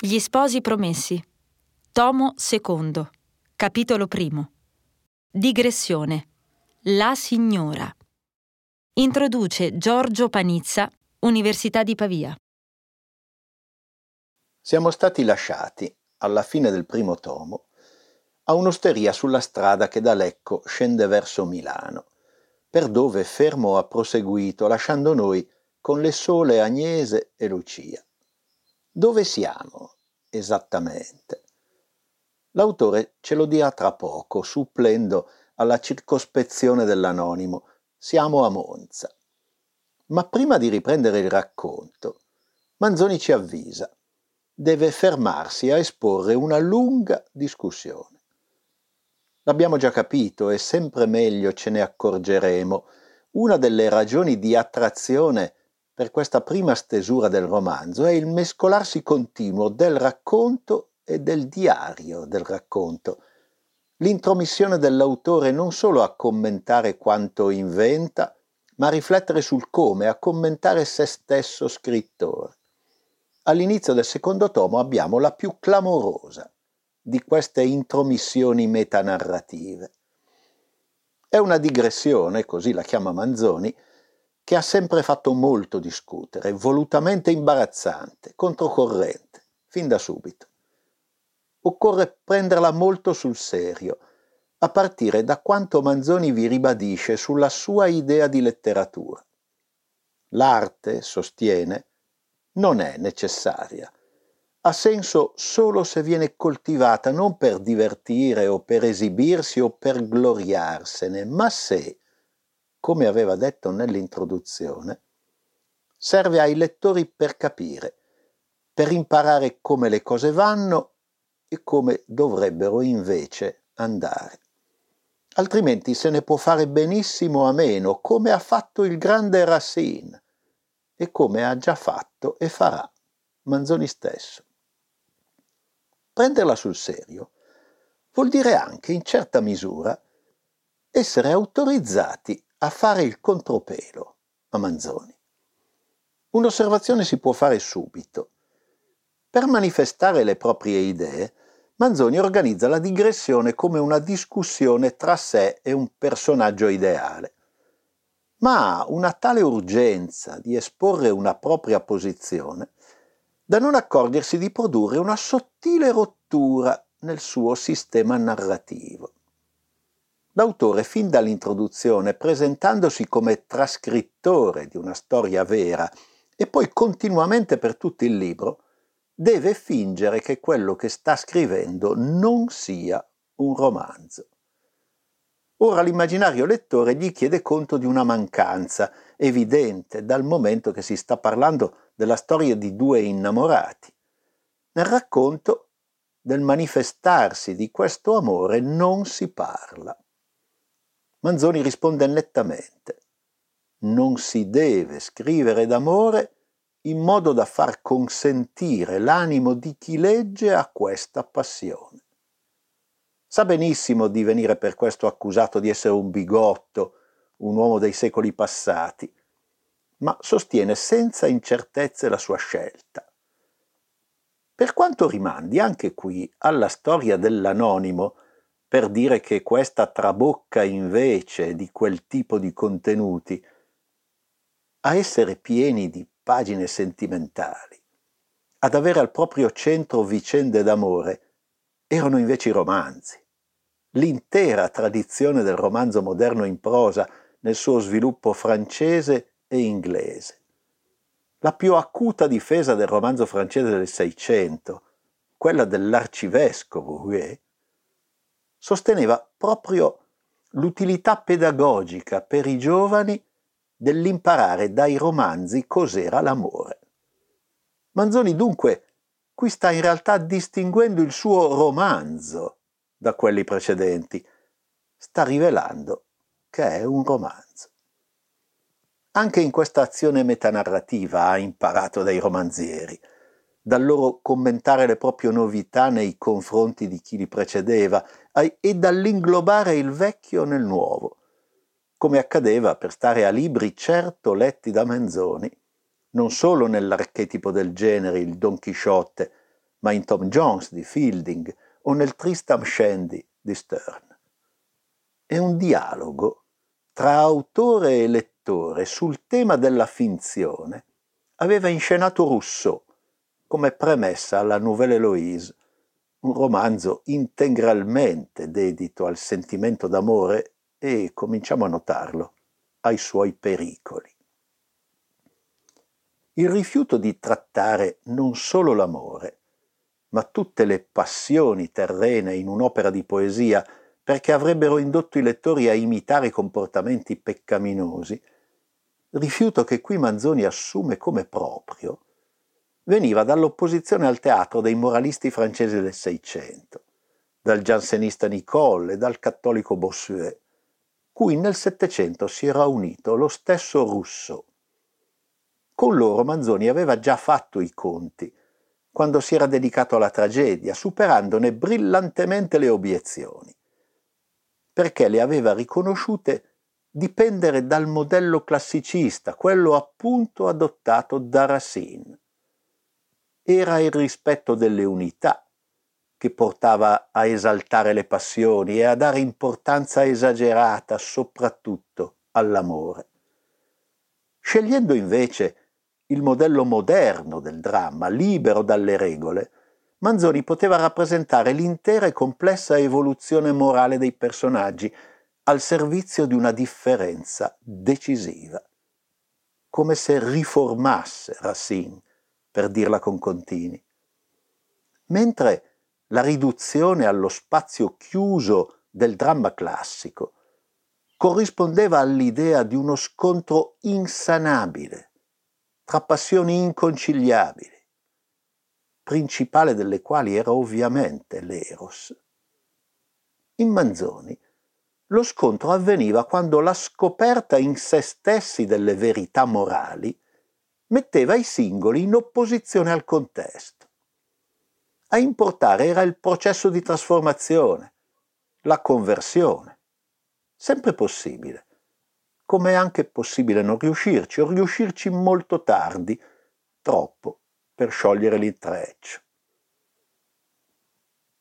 Gli sposi promessi. Tomo secondo. Capitolo primo. Digressione. La signora. Introduce Giorgio Panizza, Università di Pavia. Siamo stati lasciati, alla fine del primo tomo, a un'osteria sulla strada che da Lecco scende verso Milano, per dove Fermo ha proseguito, lasciando noi con le sole Agnese e Lucia. Dove siamo esattamente? L'autore ce lo dirà tra poco, supplendo alla circospezione dell'anonimo. Siamo a Monza. Ma prima di riprendere il racconto, Manzoni ci avvisa. Deve fermarsi a esporre una lunga discussione. L'abbiamo già capito e sempre meglio ce ne accorgeremo. Una delle ragioni di attrazione per questa prima stesura del romanzo è il mescolarsi continuo del racconto e del diario del racconto, l'intromissione dell'autore non solo a commentare quanto inventa, ma a riflettere sul come, a commentare se stesso scrittore. All'inizio del secondo tomo abbiamo la più clamorosa di queste intromissioni metanarrative. È una digressione, così la chiama Manzoni, che ha sempre fatto molto discutere, volutamente imbarazzante, controcorrente, fin da subito. Occorre prenderla molto sul serio, a partire da quanto Manzoni vi ribadisce sulla sua idea di letteratura. L'arte, sostiene, non è necessaria. Ha senso solo se viene coltivata non per divertire o per esibirsi o per gloriarsene, ma se, come aveva detto nell'introduzione, serve ai lettori per capire, per imparare come le cose vanno e come dovrebbero invece andare. Altrimenti se ne può fare benissimo a meno, come ha fatto il grande Racine e come ha già fatto e farà Manzoni stesso. Prenderla sul serio vuol dire anche, in certa misura, essere autorizzati a fare il contropelo a Manzoni. Un'osservazione si può fare subito. Per manifestare le proprie idee, Manzoni organizza la digressione come una discussione tra sé e un personaggio ideale, ma ha una tale urgenza di esporre una propria posizione da non accorgersi di produrre una sottile rottura nel suo sistema narrativo. L'autore, fin dall'introduzione, presentandosi come trascrittore di una storia vera e poi continuamente per tutto il libro, deve fingere che quello che sta scrivendo non sia un romanzo. Ora l'immaginario lettore gli chiede conto di una mancanza evidente dal momento che si sta parlando della storia di due innamorati. Nel racconto del manifestarsi di questo amore non si parla. Manzoni risponde nettamente. Non si deve scrivere d'amore in modo da far consentire l'animo di chi legge a questa passione. Sa benissimo di venire per questo accusato di essere un bigotto, un uomo dei secoli passati, ma sostiene senza incertezze la sua scelta. Per quanto rimandi anche qui alla storia dell'anonimo, per dire che questa trabocca invece di quel tipo di contenuti, a essere pieni di pagine sentimentali, ad avere al proprio centro vicende d'amore, erano invece i romanzi. L'intera tradizione del romanzo moderno in prosa nel suo sviluppo francese e inglese. La più acuta difesa del romanzo francese del Seicento, quella dell'arcivescovo Huet, sosteneva proprio l'utilità pedagogica per i giovani dell'imparare dai romanzi cos'era l'amore. Manzoni dunque qui sta in realtà distinguendo il suo romanzo da quelli precedenti, sta rivelando che è un romanzo. Anche in questa azione metanarrativa ha imparato dai romanzieri, dal loro commentare le proprie novità nei confronti di chi li precedeva e dall'inglobare il vecchio nel nuovo, come accadeva per stare a libri certo letti da Manzoni, non solo nell'archetipo del genere, il Don Chisciotte, ma in Tom Jones di Fielding o nel Tristam Shandy di Stern. È un dialogo tra autore e lettore sul tema della finzione aveva inscenato Rousseau come premessa alla Nouvelle Eloise, un romanzo integralmente dedito al sentimento d'amore e, cominciamo a notarlo, ai suoi pericoli. Il rifiuto di trattare non solo l'amore, ma tutte le passioni terrene in un'opera di poesia perché avrebbero indotto i lettori a imitare comportamenti peccaminosi, rifiuto che qui Manzoni assume come proprio, veniva dall'opposizione al teatro dei moralisti francesi del Seicento, dal giansenista Nicole e dal cattolico Bossuet, cui nel Settecento si era unito lo stesso Rousseau. Con loro Manzoni aveva già fatto i conti, quando si era dedicato alla tragedia, superandone brillantemente le obiezioni, perché le aveva riconosciute dipendere dal modello classicista, quello appunto adottato da Racine. Era il rispetto delle unità che portava a esaltare le passioni e a dare importanza esagerata soprattutto all'amore. Scegliendo invece il modello moderno del dramma, libero dalle regole, Manzoni poteva rappresentare l'intera e complessa evoluzione morale dei personaggi, al servizio di una differenza decisiva, come se riformasse Racine, per dirla con Contini. Mentre la riduzione allo spazio chiuso del dramma classico corrispondeva all'idea di uno scontro insanabile tra passioni inconciliabili, principale delle quali era ovviamente l'eros. In Manzoni lo scontro avveniva quando la scoperta in se stessi delle verità morali metteva i singoli in opposizione al contesto. A importare era il processo di trasformazione, la conversione, sempre possibile, come è anche possibile non riuscirci o riuscirci molto tardi, troppo, per sciogliere l'intreccio.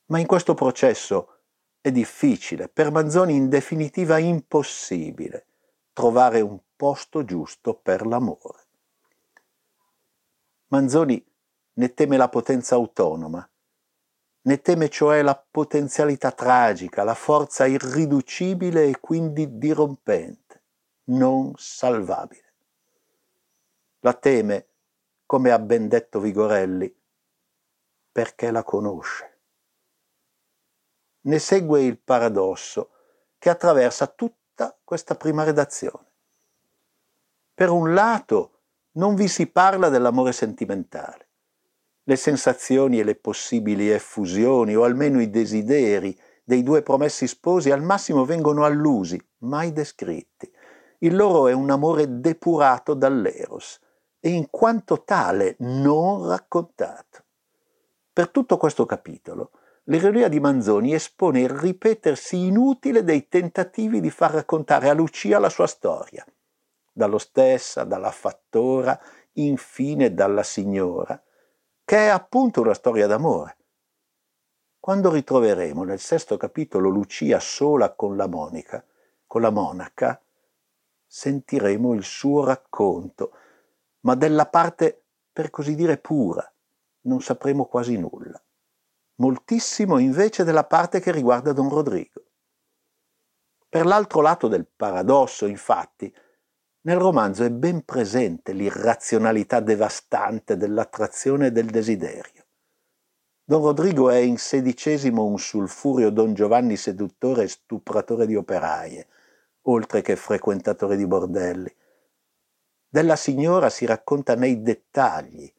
Ma in questo processo è difficile, per Manzoni in definitiva impossibile, trovare un posto giusto per l'amore. Manzoni ne teme la potenza autonoma, ne teme cioè la potenzialità tragica, la forza irriducibile e quindi dirompente, non salvabile. La teme, come ha ben detto Vigorelli, perché la conosce ne segue il paradosso che attraversa tutta questa prima redazione. Per un lato non vi si parla dell'amore sentimentale. Le sensazioni e le possibili effusioni, o almeno i desideri, dei due promessi sposi al massimo vengono allusi, mai descritti. Il loro è un amore depurato dall'eros e in quanto tale non raccontato. Per tutto questo capitolo L'ironia di Manzoni espone il ripetersi inutile dei tentativi di far raccontare a Lucia la sua storia, dallo stessa, dalla fattora, infine dalla signora, che è appunto una storia d'amore. Quando ritroveremo nel sesto capitolo Lucia sola con la monica, con la monaca, sentiremo il suo racconto, ma della parte per così dire pura, non sapremo quasi nulla moltissimo invece della parte che riguarda Don Rodrigo. Per l'altro lato del paradosso, infatti, nel romanzo è ben presente l'irrazionalità devastante dell'attrazione e del desiderio. Don Rodrigo è in sedicesimo un sulfurio Don Giovanni seduttore e stupratore di operaie, oltre che frequentatore di bordelli. Della signora si racconta nei dettagli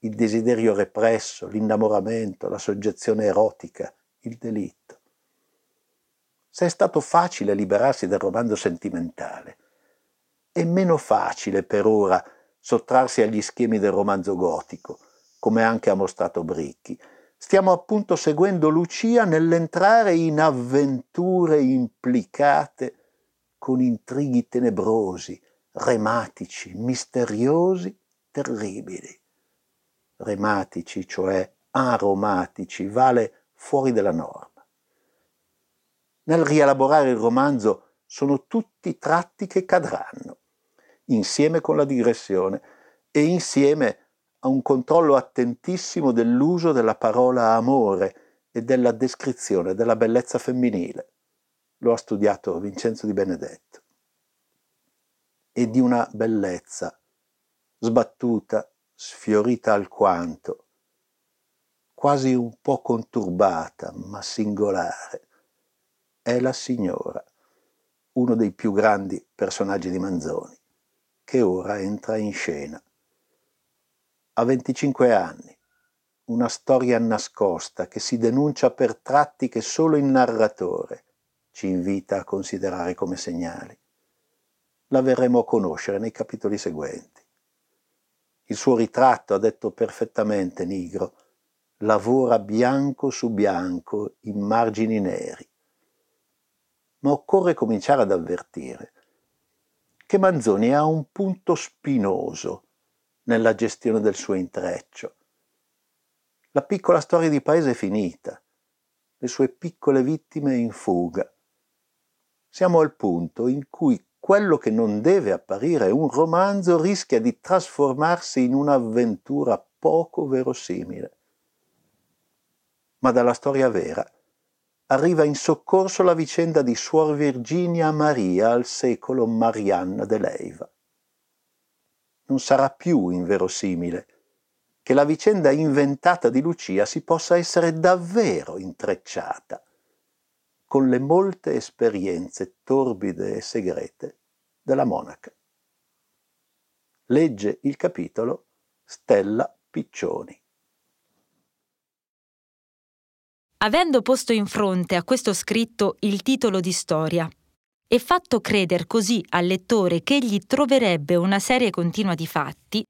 il desiderio represso, l'innamoramento, la soggezione erotica, il delitto. Se è stato facile liberarsi del romanzo sentimentale, è meno facile per ora sottrarsi agli schemi del romanzo gotico, come anche ha mostrato Bricchi. Stiamo appunto seguendo Lucia nell'entrare in avventure implicate con intrighi tenebrosi, rematici, misteriosi, terribili rematici, cioè aromatici, vale fuori della norma. Nel rielaborare il romanzo sono tutti tratti che cadranno, insieme con la digressione e insieme a un controllo attentissimo dell'uso della parola amore e della descrizione della bellezza femminile. Lo ha studiato Vincenzo di Benedetto. E di una bellezza sbattuta, sfiorita alquanto, quasi un po' conturbata, ma singolare, è la signora, uno dei più grandi personaggi di Manzoni, che ora entra in scena. A 25 anni, una storia nascosta che si denuncia per tratti che solo il narratore ci invita a considerare come segnali. La verremo a conoscere nei capitoli seguenti. Il suo ritratto, ha detto perfettamente Nigro, lavora bianco su bianco in margini neri. Ma occorre cominciare ad avvertire che Manzoni ha un punto spinoso nella gestione del suo intreccio. La piccola storia di paese è finita, le sue piccole vittime in fuga. Siamo al punto in cui quello che non deve apparire un romanzo rischia di trasformarsi in un'avventura poco verosimile. Ma dalla storia vera arriva in soccorso la vicenda di Suor Virginia Maria al secolo Marianna de Leiva non sarà più inverosimile che la vicenda inventata di Lucia si possa essere davvero intrecciata con le molte esperienze torbide e segrete della monaca. Legge il capitolo Stella Piccioni. Avendo posto in fronte a questo scritto il titolo di storia e fatto credere così al lettore che egli troverebbe una serie continua di fatti,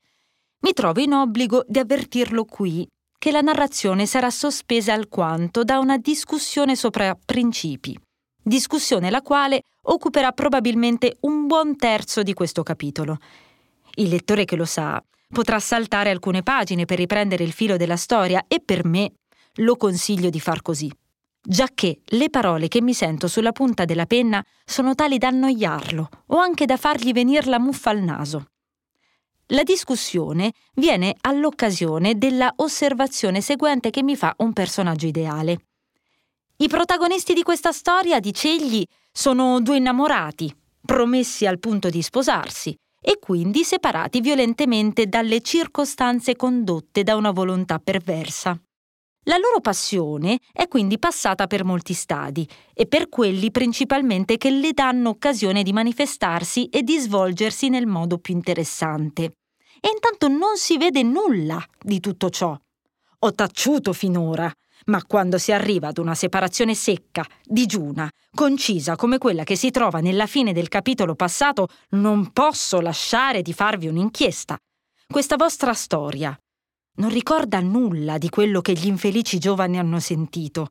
mi trovo in obbligo di avvertirlo qui che la narrazione sarà sospesa alquanto da una discussione sopra principi, discussione la quale occuperà probabilmente un buon terzo di questo capitolo. Il lettore che lo sa potrà saltare alcune pagine per riprendere il filo della storia e per me lo consiglio di far così giacché le parole che mi sento sulla punta della penna sono tali da annoiarlo o anche da fargli venir la muffa al naso. La discussione viene all'occasione della osservazione seguente che mi fa un personaggio ideale. I protagonisti di questa storia, dice egli, sono due innamorati, promessi al punto di sposarsi e quindi separati violentemente dalle circostanze condotte da una volontà perversa. La loro passione è quindi passata per molti stadi e per quelli principalmente che le danno occasione di manifestarsi e di svolgersi nel modo più interessante. E intanto non si vede nulla di tutto ciò. Ho taciuto finora, ma quando si arriva ad una separazione secca, digiuna, concisa come quella che si trova nella fine del capitolo passato, non posso lasciare di farvi un'inchiesta. Questa vostra storia, non ricorda nulla di quello che gli infelici giovani hanno sentito.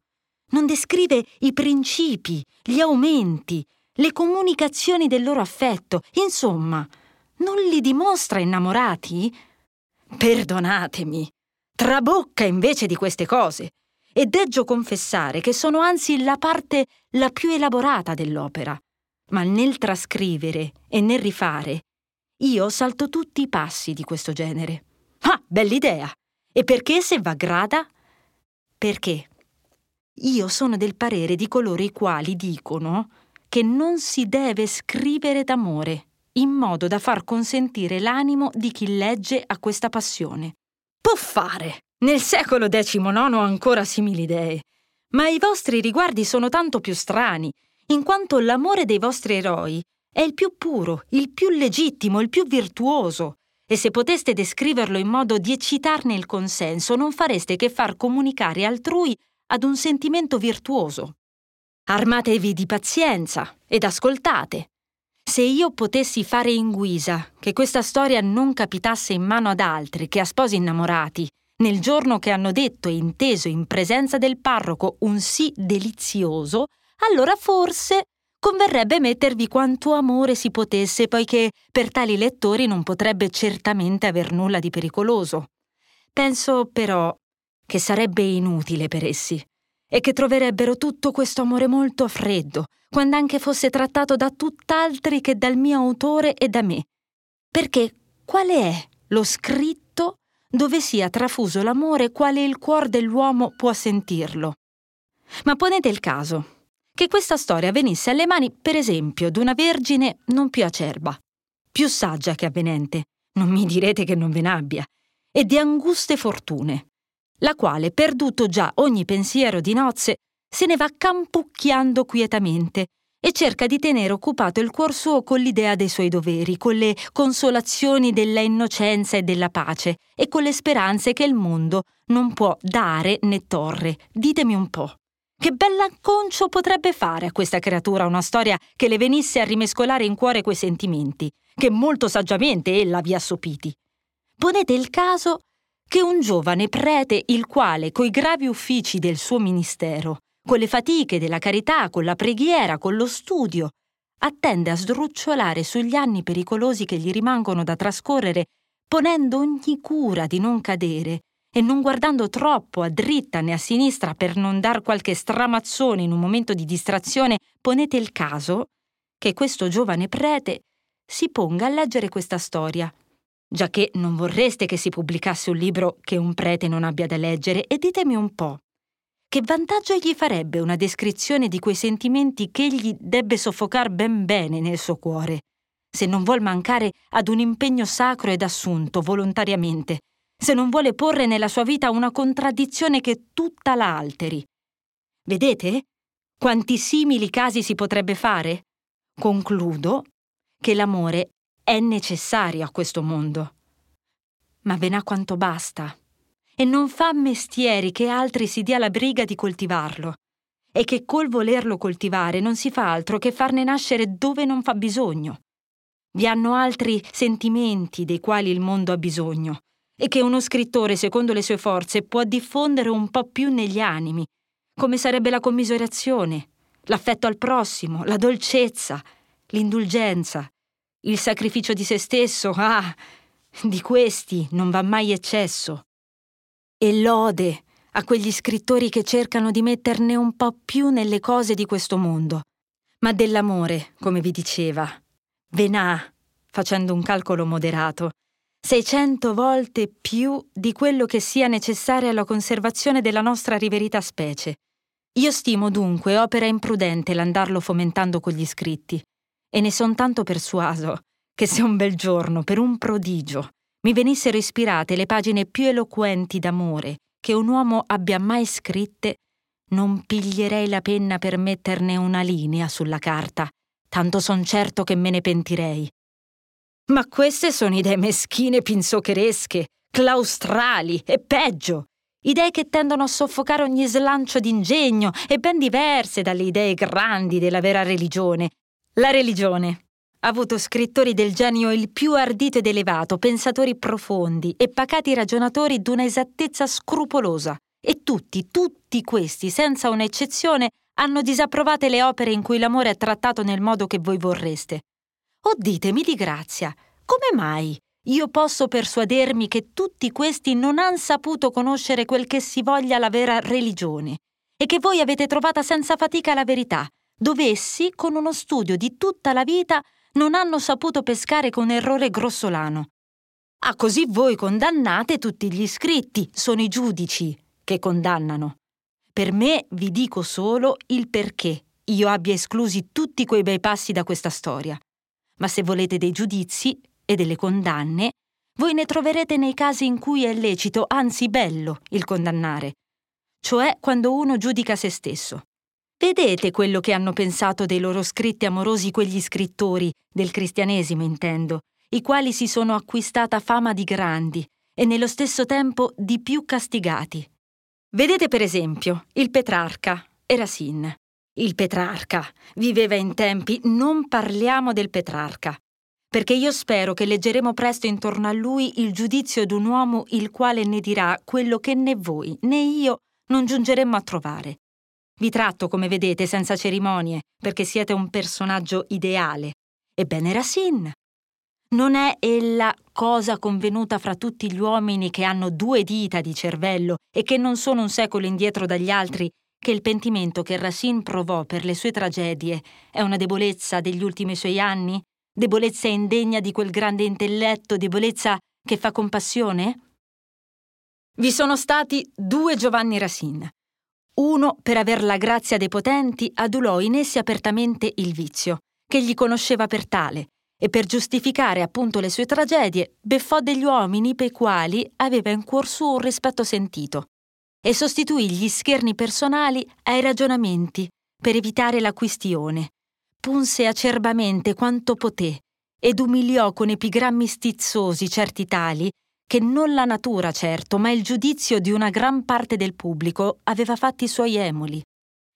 Non descrive i principi, gli aumenti, le comunicazioni del loro affetto. Insomma, non li dimostra innamorati? Perdonatemi, trabocca invece di queste cose. E deggio confessare che sono anzi la parte la più elaborata dell'opera. Ma nel trascrivere e nel rifare, io salto tutti i passi di questo genere. Ah, bell'idea! E perché se va grada? Perché io sono del parere di coloro i quali dicono che non si deve scrivere d'amore, in modo da far consentire l'animo di chi legge a questa passione. Può fare! Nel secolo XIX ancora simili idee. Ma i vostri riguardi sono tanto più strani, in quanto l'amore dei vostri eroi è il più puro, il più legittimo, il più virtuoso, e se poteste descriverlo in modo di eccitarne il consenso, non fareste che far comunicare altrui ad un sentimento virtuoso. Armatevi di pazienza ed ascoltate. Se io potessi fare in guisa che questa storia non capitasse in mano ad altri che a sposi innamorati, nel giorno che hanno detto e inteso in presenza del parroco un sì delizioso, allora forse converrebbe mettervi quanto amore si potesse, poiché per tali lettori non potrebbe certamente aver nulla di pericoloso. Penso però che sarebbe inutile per essi e che troverebbero tutto questo amore molto freddo, quando anche fosse trattato da tutt'altri che dal mio autore e da me. Perché qual è lo scritto dove sia trafuso l'amore quale il cuore dell'uomo può sentirlo? Ma ponete il caso che questa storia venisse alle mani, per esempio, d'una vergine non più acerba, più saggia che avvenente, non mi direte che non ve n'abbia, e di anguste fortune, la quale, perduto già ogni pensiero di nozze, se ne va campucchiando quietamente e cerca di tenere occupato il cuor suo con l'idea dei suoi doveri, con le consolazioni della innocenza e della pace e con le speranze che il mondo non può dare né torre. Ditemi un po'. Che bell'acconcio potrebbe fare a questa creatura una storia che le venisse a rimescolare in cuore quei sentimenti, che molto saggiamente ella vi ha sopiti. Ponete il caso che un giovane prete, il quale, coi gravi uffici del suo ministero, con le fatiche della carità, con la preghiera, con lo studio, attende a sdrucciolare sugli anni pericolosi che gli rimangono da trascorrere, ponendo ogni cura di non cadere e non guardando troppo a dritta né a sinistra per non dar qualche stramazzone in un momento di distrazione, ponete il caso che questo giovane prete si ponga a leggere questa storia, già che non vorreste che si pubblicasse un libro che un prete non abbia da leggere, e ditemi un po', che vantaggio gli farebbe una descrizione di quei sentimenti che egli debbe soffocar ben bene nel suo cuore, se non vuol mancare ad un impegno sacro ed assunto volontariamente, se non vuole porre nella sua vita una contraddizione che tutta la alteri. Vedete? Quanti simili casi si potrebbe fare? Concludo che l'amore è necessario a questo mondo. Ma ve n'ha quanto basta. E non fa mestieri che altri si dia la briga di coltivarlo. E che col volerlo coltivare non si fa altro che farne nascere dove non fa bisogno. Vi hanno altri sentimenti dei quali il mondo ha bisogno, e che uno scrittore, secondo le sue forze, può diffondere un po' più negli animi, come sarebbe la commiserazione, l'affetto al prossimo, la dolcezza, l'indulgenza, il sacrificio di se stesso, ah, di questi non va mai eccesso. E lode a quegli scrittori che cercano di metterne un po' più nelle cose di questo mondo. Ma dell'amore, come vi diceva, ve n'ha, facendo un calcolo moderato, 600 volte più di quello che sia necessario alla conservazione della nostra riverita specie. Io stimo dunque opera imprudente l'andarlo fomentando con gli scritti, e ne son tanto persuaso che se un bel giorno, per un prodigio, mi venissero ispirate le pagine più eloquenti d'amore che un uomo abbia mai scritte, non piglierei la penna per metterne una linea sulla carta, tanto son certo che me ne pentirei. Ma queste sono idee meschine, pinzocheresche, claustrali e peggio. Idee che tendono a soffocare ogni slancio d'ingegno e ben diverse dalle idee grandi della vera religione. La religione ha avuto scrittori del genio il più ardito ed elevato, pensatori profondi e pacati ragionatori d'una esattezza scrupolosa. E tutti, tutti questi, senza un'eccezione, hanno disapprovate le opere in cui l'amore è trattato nel modo che voi vorreste. O ditemi di grazia, come mai io posso persuadermi che tutti questi non han saputo conoscere quel che si voglia la vera religione e che voi avete trovata senza fatica la verità, dove essi, con uno studio di tutta la vita, non hanno saputo pescare con errore grossolano. Ah, così voi condannate tutti gli iscritti, sono i giudici che condannano. Per me vi dico solo il perché io abbia esclusi tutti quei bei passi da questa storia ma se volete dei giudizi e delle condanne, voi ne troverete nei casi in cui è lecito, anzi bello, il condannare, cioè quando uno giudica se stesso. Vedete quello che hanno pensato dei loro scritti amorosi quegli scrittori, del cristianesimo intendo, i quali si sono acquistata fama di grandi e nello stesso tempo di più castigati. Vedete per esempio il Petrarca e Racine. Il Petrarca viveva in tempi, non parliamo del Petrarca, perché io spero che leggeremo presto intorno a lui il giudizio d'un uomo il quale ne dirà quello che né voi né io non giungeremmo a trovare. Vi tratto, come vedete, senza cerimonie, perché siete un personaggio ideale. Ebbene, Racine non è ella cosa convenuta fra tutti gli uomini che hanno due dita di cervello e che non sono un secolo indietro dagli altri, che il pentimento che Racine provò per le sue tragedie è una debolezza degli ultimi suoi anni? Debolezza indegna di quel grande intelletto, debolezza che fa compassione? Vi sono stati due Giovanni Racine. Uno, per aver la grazia dei potenti, adulò in essi apertamente il vizio, che gli conosceva per tale, e per giustificare appunto le sue tragedie, beffò degli uomini per i quali aveva in cuor suo un rispetto sentito, e sostituì gli scherni personali ai ragionamenti per evitare la quistione. Punse acerbamente quanto poté ed umiliò con epigrammi stizzosi certi tali che non la natura certo, ma il giudizio di una gran parte del pubblico aveva fatti i suoi emuli.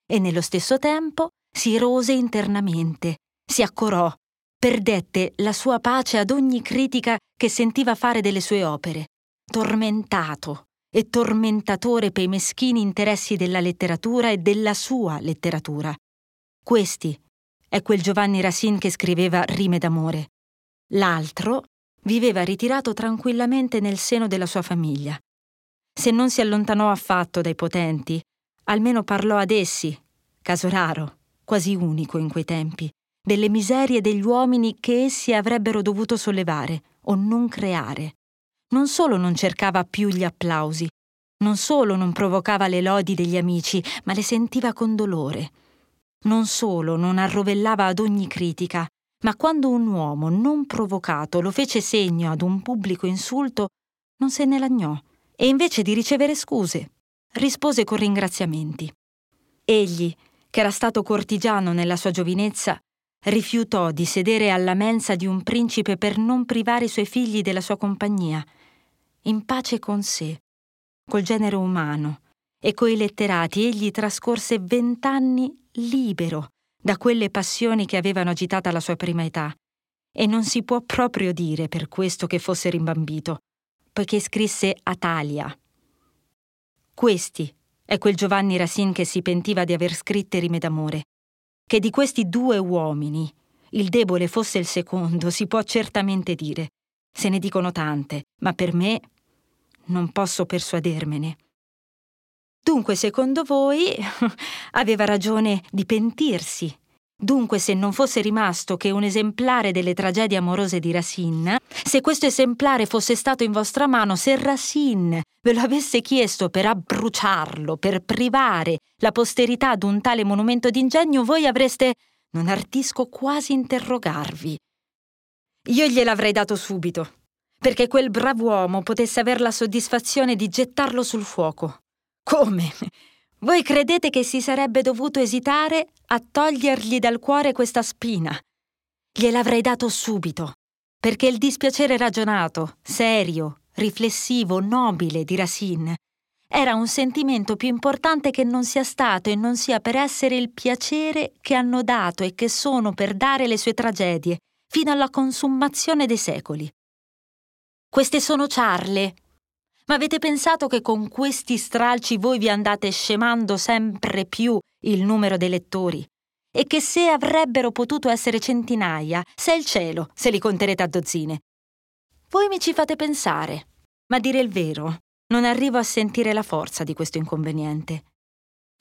E nello stesso tempo si rose internamente, si accorò, perdette la sua pace ad ogni critica che sentiva fare delle sue opere, tormentato e tormentatore per i meschini interessi della letteratura e della sua letteratura. Questi è quel Giovanni Racine che scriveva rime d'amore. L'altro viveva ritirato tranquillamente nel seno della sua famiglia. Se non si allontanò affatto dai potenti, almeno parlò ad essi, caso raro, quasi unico in quei tempi, delle miserie degli uomini che essi avrebbero dovuto sollevare o non creare. Non solo non cercava più gli applausi, non solo non provocava le lodi degli amici, ma le sentiva con dolore. Non solo non arrovellava ad ogni critica, ma quando un uomo non provocato lo fece segno ad un pubblico insulto, non se ne lagnò e invece di ricevere scuse, rispose con ringraziamenti. Egli, che era stato cortigiano nella sua giovinezza, rifiutò di sedere alla mensa di un principe per non privare i suoi figli della sua compagnia, in pace con sé, col genere umano, e coi letterati egli trascorse vent'anni libero da quelle passioni che avevano agitata la sua prima età, e non si può proprio dire per questo che fosse rimbambito, poiché scrisse Atalia. Questi è quel Giovanni Racine che si pentiva di aver scritte rime d'amore. Che di questi due uomini il debole fosse il secondo si può certamente dire. Se ne dicono tante, ma per me non posso persuadermene. Dunque, secondo voi, aveva ragione di pentirsi. Dunque, se non fosse rimasto che un esemplare delle tragedie amorose di Racine, se questo esemplare fosse stato in vostra mano, se Racine ve lo avesse chiesto per abbruciarlo, per privare la posterità d'un tale monumento d'ingegno, voi avreste, non artisco quasi interrogarvi. Io gliel'avrei dato subito, perché quel brav'uomo potesse aver la soddisfazione di gettarlo sul fuoco. Come? Voi credete che si sarebbe dovuto esitare a togliergli dal cuore questa spina? Gliel'avrei dato subito, perché il dispiacere ragionato, serio, riflessivo, nobile di Racine era un sentimento più importante che non sia stato e non sia per essere il piacere che hanno dato e che sono per dare le sue tragedie, fino alla consumazione dei secoli. Queste sono ciarle, ma avete pensato che con questi stralci voi vi andate scemando sempre più il numero dei lettori? E che se avrebbero potuto essere centinaia, se il cielo, se li conterete a dozzine. Voi mi ci fate pensare, ma a dire il vero, non arrivo a sentire la forza di questo inconveniente.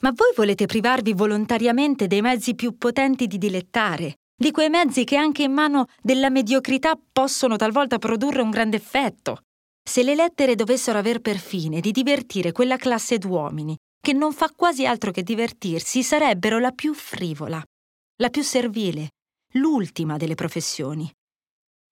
Ma voi volete privarvi volontariamente dei mezzi più potenti di dilettare, di quei mezzi che anche in mano della mediocrità possono talvolta produrre un grande effetto. Se le lettere dovessero aver per fine di divertire quella classe d'uomini che non fa quasi altro che divertirsi, sarebbero la più frivola, la più servile, l'ultima delle professioni.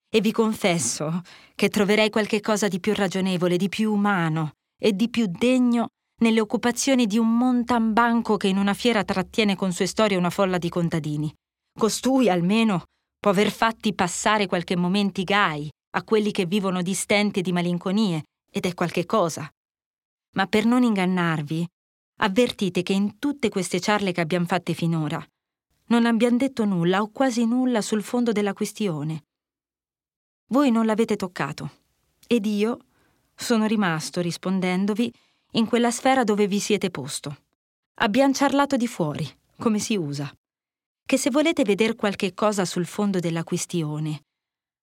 E vi confesso che troverei qualche cosa di più ragionevole, di più umano e di più degno nelle occupazioni di un montambanco che in una fiera trattiene con sue storie una folla di contadini. Costui, almeno, può aver fatti passare qualche momenti gai, a quelli che vivono di stenti e di malinconie, ed è qualche cosa. Ma per non ingannarvi, avvertite che in tutte queste ciarle che abbiamo fatte finora, non abbiamo detto nulla o quasi nulla sul fondo della questione. Voi non l'avete toccato, ed io sono rimasto, rispondendovi, in quella sfera dove vi siete posto. Abbiamo ciarlato di fuori, come si usa. Che se volete vedere qualche cosa sul fondo della questione,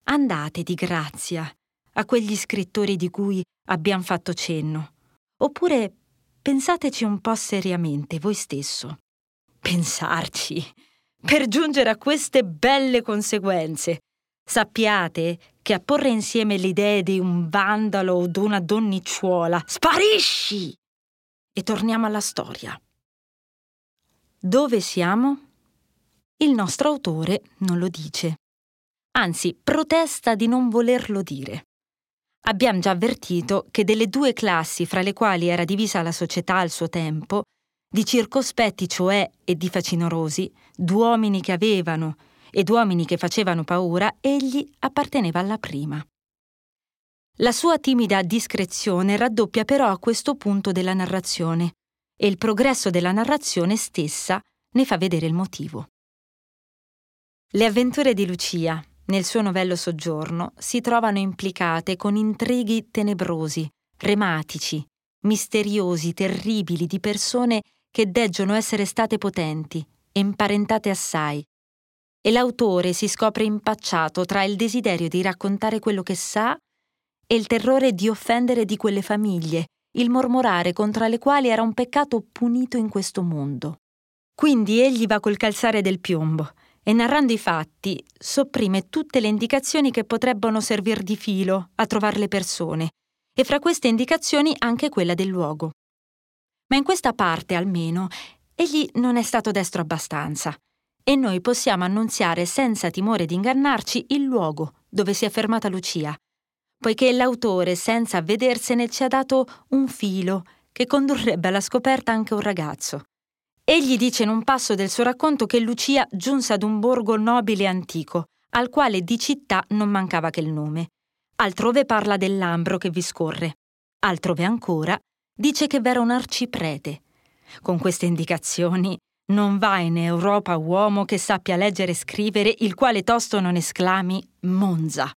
Andate di grazia a quegli scrittori di cui abbiamo fatto cenno. Oppure pensateci un po' seriamente voi stesso. Pensarci. Per giungere a queste belle conseguenze. Sappiate che a porre insieme le idee di un vandalo o d'una donnicciuola sparisci! E torniamo alla storia. Dove siamo? Il nostro autore non lo dice. Anzi, protesta di non volerlo dire. Abbiamo già avvertito che delle due classi fra le quali era divisa la società al suo tempo, di circospetti cioè e di facinorosi, d'uomini che avevano ed uomini che facevano paura, egli apparteneva alla prima. La sua timida discrezione raddoppia però a questo punto della narrazione e il progresso della narrazione stessa ne fa vedere il motivo. Le avventure di Lucia, nel suo novello soggiorno, si trovano implicate con intrighi tenebrosi, rematici, misteriosi, terribili di persone che deggono essere state potenti e imparentate assai. E l'autore si scopre impacciato tra il desiderio di raccontare quello che sa e il terrore di offendere di quelle famiglie, il mormorare contro le quali era un peccato punito in questo mondo. Quindi egli va col calzare del piombo e narrando i fatti sopprime tutte le indicazioni che potrebbero servir di filo a trovare le persone, e fra queste indicazioni anche quella del luogo. Ma in questa parte, almeno, egli non è stato destro abbastanza, e noi possiamo annunziare senza timore di ingannarci il luogo dove si è fermata Lucia, poiché l'autore, senza avvedersene, ci ha dato un filo che condurrebbe alla scoperta anche un ragazzo. Egli dice in un passo del suo racconto che Lucia giunse ad un borgo nobile e antico, al quale di città non mancava che il nome. Altrove parla dell'ambro che vi scorre. Altrove ancora dice che v'era un arciprete. Con queste indicazioni non va in Europa uomo che sappia leggere e scrivere, il quale tosto non esclami Monza.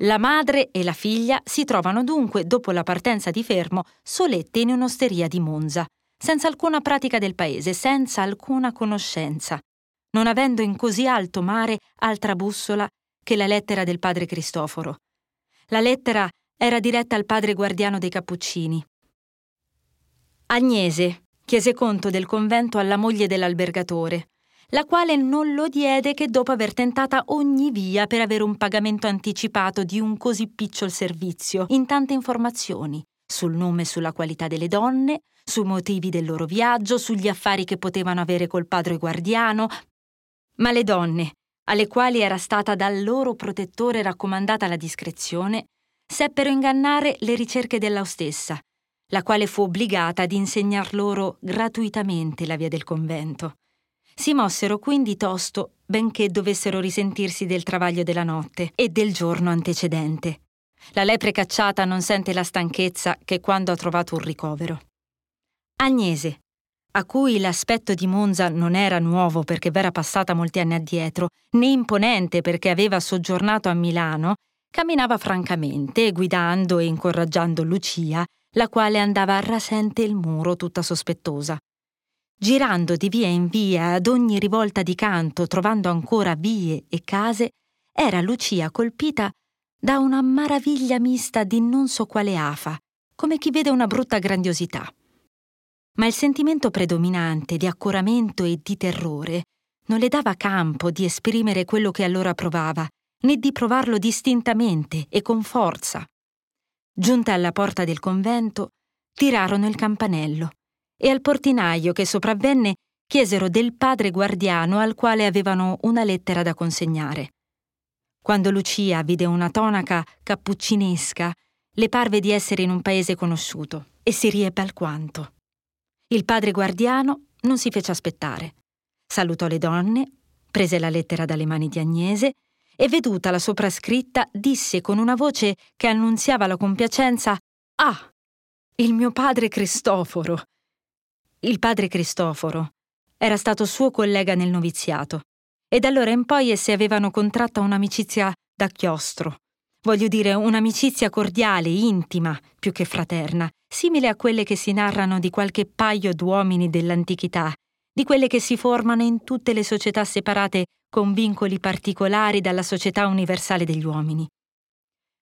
La madre e la figlia si trovano dunque, dopo la partenza di Fermo, solette in un'osteria di Monza, senza alcuna pratica del paese, senza alcuna conoscenza, non avendo in così alto mare altra bussola che la lettera del padre Cristoforo. La lettera era diretta al padre guardiano dei Cappuccini. Agnese chiese conto del convento alla moglie dell'albergatore, la quale non lo diede che dopo aver tentata ogni via per avere un pagamento anticipato di un così picciol servizio, in tante informazioni, sul nome e sulla qualità delle donne, sui motivi del loro viaggio, sugli affari che potevano avere col padre guardiano. Ma le donne, alle quali era stata dal loro protettore raccomandata la discrezione, seppero ingannare le ricerche della stessa, la quale fu obbligata ad insegnar loro gratuitamente la via del convento. Si mossero quindi tosto, benché dovessero risentirsi del travaglio della notte e del giorno antecedente. La lepre cacciata non sente la stanchezza che quando ha trovato un ricovero. Agnese, a cui l'aspetto di Monza non era nuovo perché v'era passata molti anni addietro, né imponente perché aveva soggiornato a Milano, camminava francamente, guidando e incoraggiando Lucia, la quale andava rasente il muro tutta sospettosa. Girando di via in via ad ogni rivolta di canto, trovando ancora vie e case, era Lucia colpita da una maraviglia mista di non so quale afa, come chi vede una brutta grandiosità. Ma il sentimento predominante di accoramento e di terrore non le dava campo di esprimere quello che allora provava, né di provarlo distintamente e con forza. Giunta alla porta del convento, tirarono il campanello e al portinaio che sopravvenne chiesero del padre guardiano al quale avevano una lettera da consegnare. Quando Lucia vide una tonaca cappuccinesca, le parve di essere in un paese conosciuto e si riebbe alquanto. Il padre guardiano non si fece aspettare. Salutò le donne, prese la lettera dalle mani di Agnese e veduta la soprascritta disse con una voce che annunziava la compiacenza Ah, il mio padre Cristoforo. Il padre Cristoforo era stato suo collega nel noviziato e da allora in poi esse avevano contratta un'amicizia da chiostro. Voglio dire, un'amicizia cordiale, intima, più che fraterna, simile a quelle che si narrano di qualche paio d'uomini dell'antichità, di quelle che si formano in tutte le società separate con vincoli particolari dalla società universale degli uomini.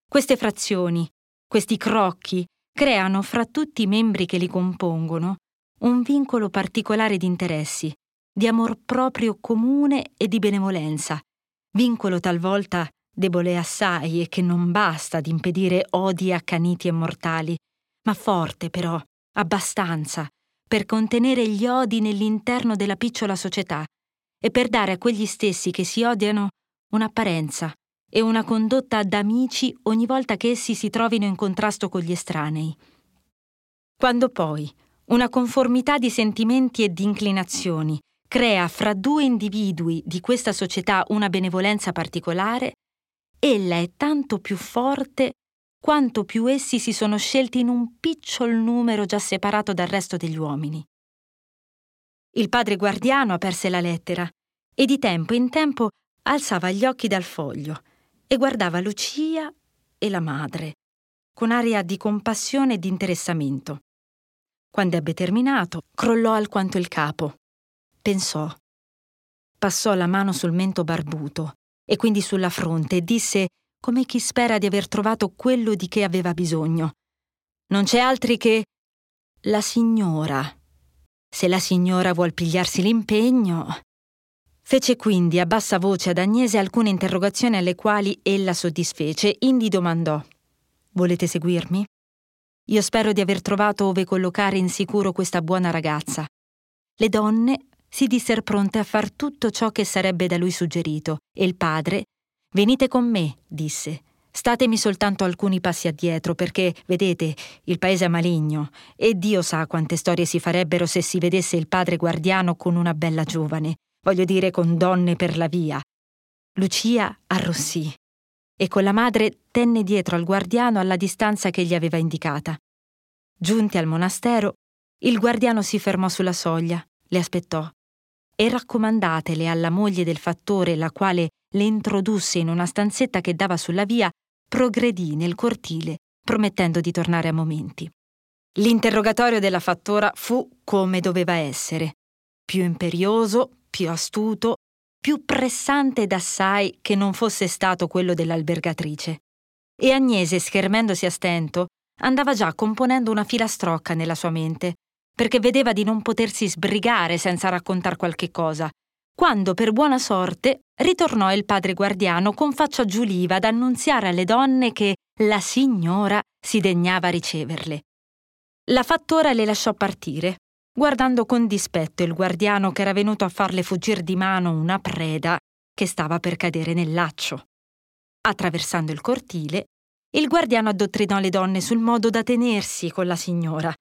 Queste frazioni, questi crocchi, creano fra tutti i membri che li compongono un vincolo particolare di interessi, di amor proprio comune e di benevolenza, vincolo talvolta debole assai e che non basta ad impedire odi accaniti e mortali, ma forte però, abbastanza, per contenere gli odi nell'interno della picciola società e per dare a quegli stessi che si odiano un'apparenza e una condotta da amici ogni volta che essi si trovino in contrasto con gli estranei. Quando poi una conformità di sentimenti e di inclinazioni crea fra due individui di questa società una benevolenza particolare, ella è tanto più forte quanto più essi si sono scelti in un piccol numero già separato dal resto degli uomini. Il padre guardiano aperse la lettera e di tempo in tempo alzava gli occhi dal foglio e guardava Lucia e la madre, con aria di compassione e di interessamento. Quando ebbe terminato, crollò alquanto il capo. Pensò. Passò la mano sul mento barbuto e quindi sulla fronte e disse come chi spera di aver trovato quello di che aveva bisogno. Non c'è altri che la signora. Se la signora vuol pigliarsi l'impegno. Fece quindi a bassa voce ad Agnese alcune interrogazioni alle quali ella soddisfece, indi domandò: Volete seguirmi? Io spero di aver trovato ove collocare in sicuro questa buona ragazza. Le donne si dissero pronte a far tutto ciò che sarebbe da lui suggerito, e il padre Venite con me, disse. Statemi soltanto alcuni passi addietro, perché, vedete, il paese è maligno, e Dio sa quante storie si farebbero se si vedesse il padre guardiano con una bella giovane, voglio dire con donne per la via. Lucia arrossì e con la madre tenne dietro al guardiano alla distanza che gli aveva indicata. Giunti al monastero, il guardiano si fermò sulla soglia, le aspettò e raccomandatele alla moglie del fattore, la quale le introdusse in una stanzetta che dava sulla via, progredì nel cortile, promettendo di tornare a momenti. L'interrogatorio della fattora fu come doveva essere, più imperioso, più astuto, più pressante d'assai che non fosse stato quello dell'albergatrice. E Agnese, schermendosi a stento, andava già componendo una filastrocca nella sua mente, perché vedeva di non potersi sbrigare senza raccontar qualche cosa, quando per buona sorte ritornò il padre guardiano con faccia giuliva ad annunziare alle donne che la signora si degnava riceverle. La fattora le lasciò partire, guardando con dispetto il guardiano che era venuto a farle fuggire di mano una preda che stava per cadere nel laccio. Attraversando il cortile, il guardiano addottrinò le donne sul modo da tenersi con la signora.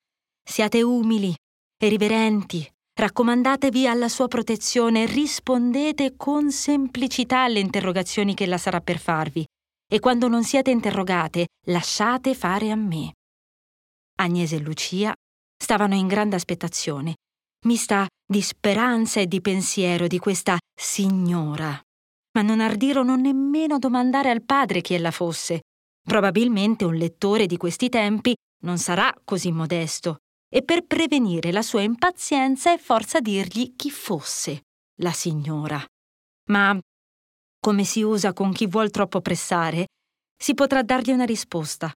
Siate umili e riverenti, Raccomandatevi alla sua protezione rispondete con semplicità alle interrogazioni che ella sarà per farvi. E quando non siete interrogate, lasciate fare a me. Agnese e Lucia stavano in grande aspettazione, mista di speranza e di pensiero di questa signora. Ma non ardirono nemmeno domandare al padre chi ella fosse. Probabilmente un lettore di questi tempi non sarà così modesto e per prevenire la sua impazienza è forza dirgli chi fosse la signora. Ma, come si usa con chi vuol troppo pressare, si potrà dargli una risposta,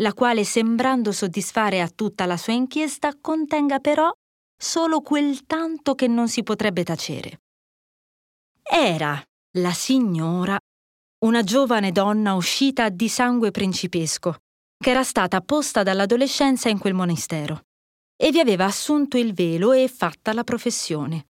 la quale, sembrando soddisfare a tutta la sua inchiesta, contenga però solo quel tanto che non si potrebbe tacere. Era la signora una giovane donna uscita di sangue principesco, che era stata posta dall'adolescenza in quel monastero e vi aveva assunto il velo e fatta la professione.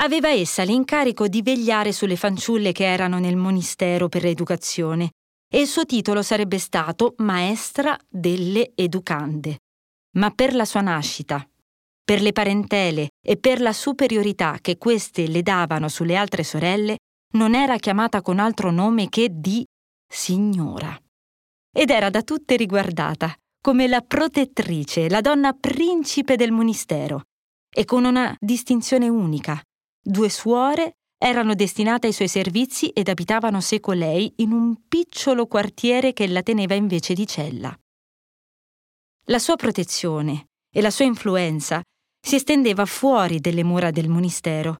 Aveva essa l'incarico di vegliare sulle fanciulle che erano nel monastero per l'educazione e il suo titolo sarebbe stato maestra delle educande. Ma per la sua nascita, per le parentele e per la superiorità che queste le davano sulle altre sorelle, non era chiamata con altro nome che di signora. Ed era da tutte riguardata, come la protettrice, la donna principe del monastero, e con una distinzione unica. Due suore erano destinate ai suoi servizi ed abitavano seco lei in un piccolo quartiere che la teneva invece di cella. La sua protezione e la sua influenza si estendeva fuori delle mura del monastero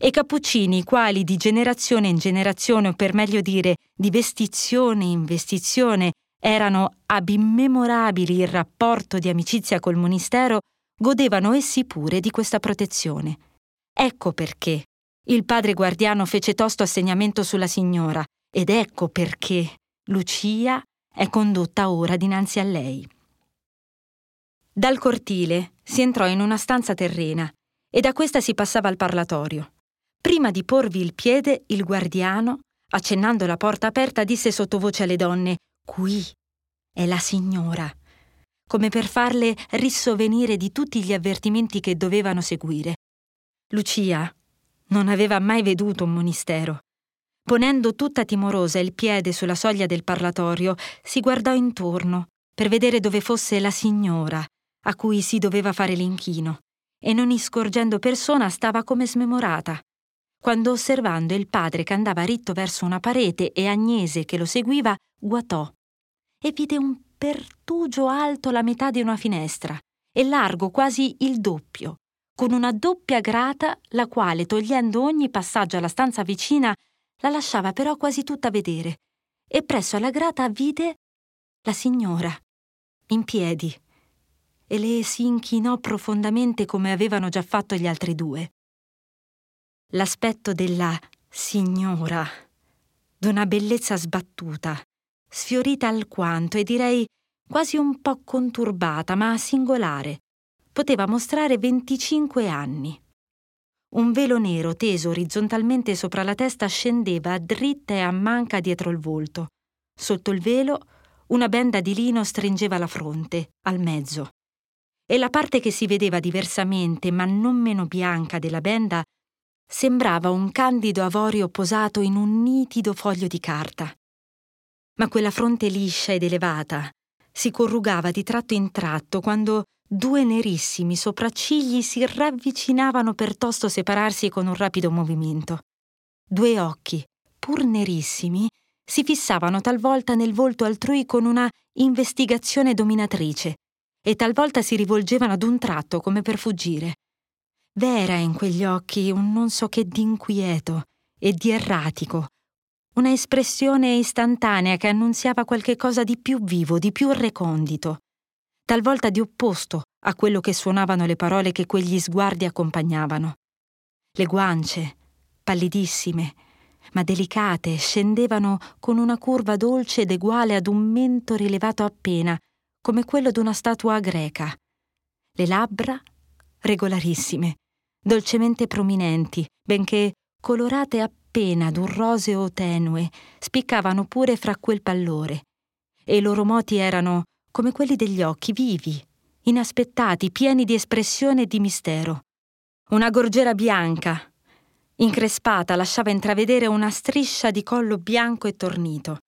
e i cappuccini, i quali di generazione in generazione, o per meglio dire di vestizione in vestizione, erano ab immemorabili il rapporto di amicizia col monistero, godevano essi pure di questa protezione. Ecco perché il padre guardiano fece tosto assegnamento sulla signora ed ecco perché Lucia è condotta ora dinanzi a lei. Dal cortile si entrò in una stanza terrena e da questa si passava al parlatorio. Prima di porvi il piede, il guardiano, accennando la porta aperta, disse sottovoce alle donne Qui è la signora, come per farle rissovenire di tutti gli avvertimenti che dovevano seguire. Lucia non aveva mai veduto un monistero. Ponendo tutta timorosa il piede sulla soglia del parlatorio, si guardò intorno per vedere dove fosse la signora a cui si doveva fare l'inchino, e non iscorgendo persona stava come smemorata. Quando osservando il padre che andava ritto verso una parete e Agnese che lo seguiva, guatò e vide un pertugio alto la metà di una finestra e largo quasi il doppio, con una doppia grata, la quale, togliendo ogni passaggio alla stanza vicina, la lasciava però quasi tutta vedere, e presso alla grata vide la signora, in piedi, e le si inchinò profondamente come avevano già fatto gli altri due. L'aspetto della signora, d'una bellezza sbattuta, sfiorita alquanto e direi quasi un po' conturbata, ma singolare, poteva mostrare 25 anni. Un velo nero teso orizzontalmente sopra la testa scendeva dritta e a manca dietro il volto. Sotto il velo una benda di lino stringeva la fronte, al mezzo e la parte che si vedeva diversamente ma non meno bianca della benda sembrava un candido avorio posato in un nitido foglio di carta. Ma quella fronte liscia ed elevata si corrugava di tratto in tratto quando due nerissimi sopraccigli si ravvicinavano per tosto separarsi con un rapido movimento. Due occhi, pur nerissimi, si fissavano talvolta nel volto altrui con una investigazione dominatrice, e talvolta si rivolgevano ad un tratto come per fuggire. V'era in quegli occhi un non so che d'inquieto e di erratico, una espressione istantanea che annunziava qualche cosa di più vivo, di più recondito, talvolta di opposto a quello che suonavano le parole che quegli sguardi accompagnavano. Le guance, pallidissime, ma delicate, scendevano con una curva dolce ed eguale ad un mento rilevato appena, come quello d'una statua greca. Le labbra regolarissime, dolcemente prominenti, benché colorate appena d'un roseo tenue, spiccavano pure fra quel pallore, e i loro moti erano come quelli degli occhi vivi, inaspettati, pieni di espressione e di mistero. Una gorgiera bianca, increspata, lasciava intravedere una striscia di collo bianco e tornito.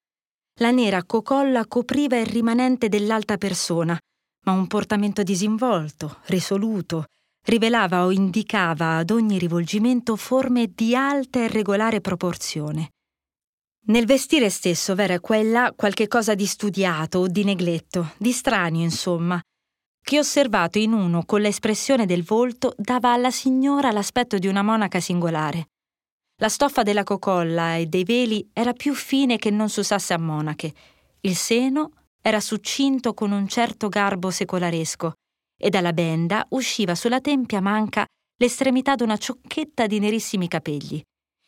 La nera cocolla copriva il rimanente dell'alta persona, ma un portamento disinvolto, risoluto, rivelava o indicava ad ogni rivolgimento forme di alta e regolare proporzione. Nel vestire stesso v'era qua là qualche cosa di studiato o di negletto, di stranio, insomma, che osservato in uno con l'espressione del volto dava alla signora l'aspetto di una monaca singolare. La stoffa della cocolla e dei veli era più fine che non s'usasse a monache. Il seno era succinto con un certo garbo secolaresco e dalla benda usciva sulla tempia manca l'estremità d'una ciocchetta di nerissimi capelli,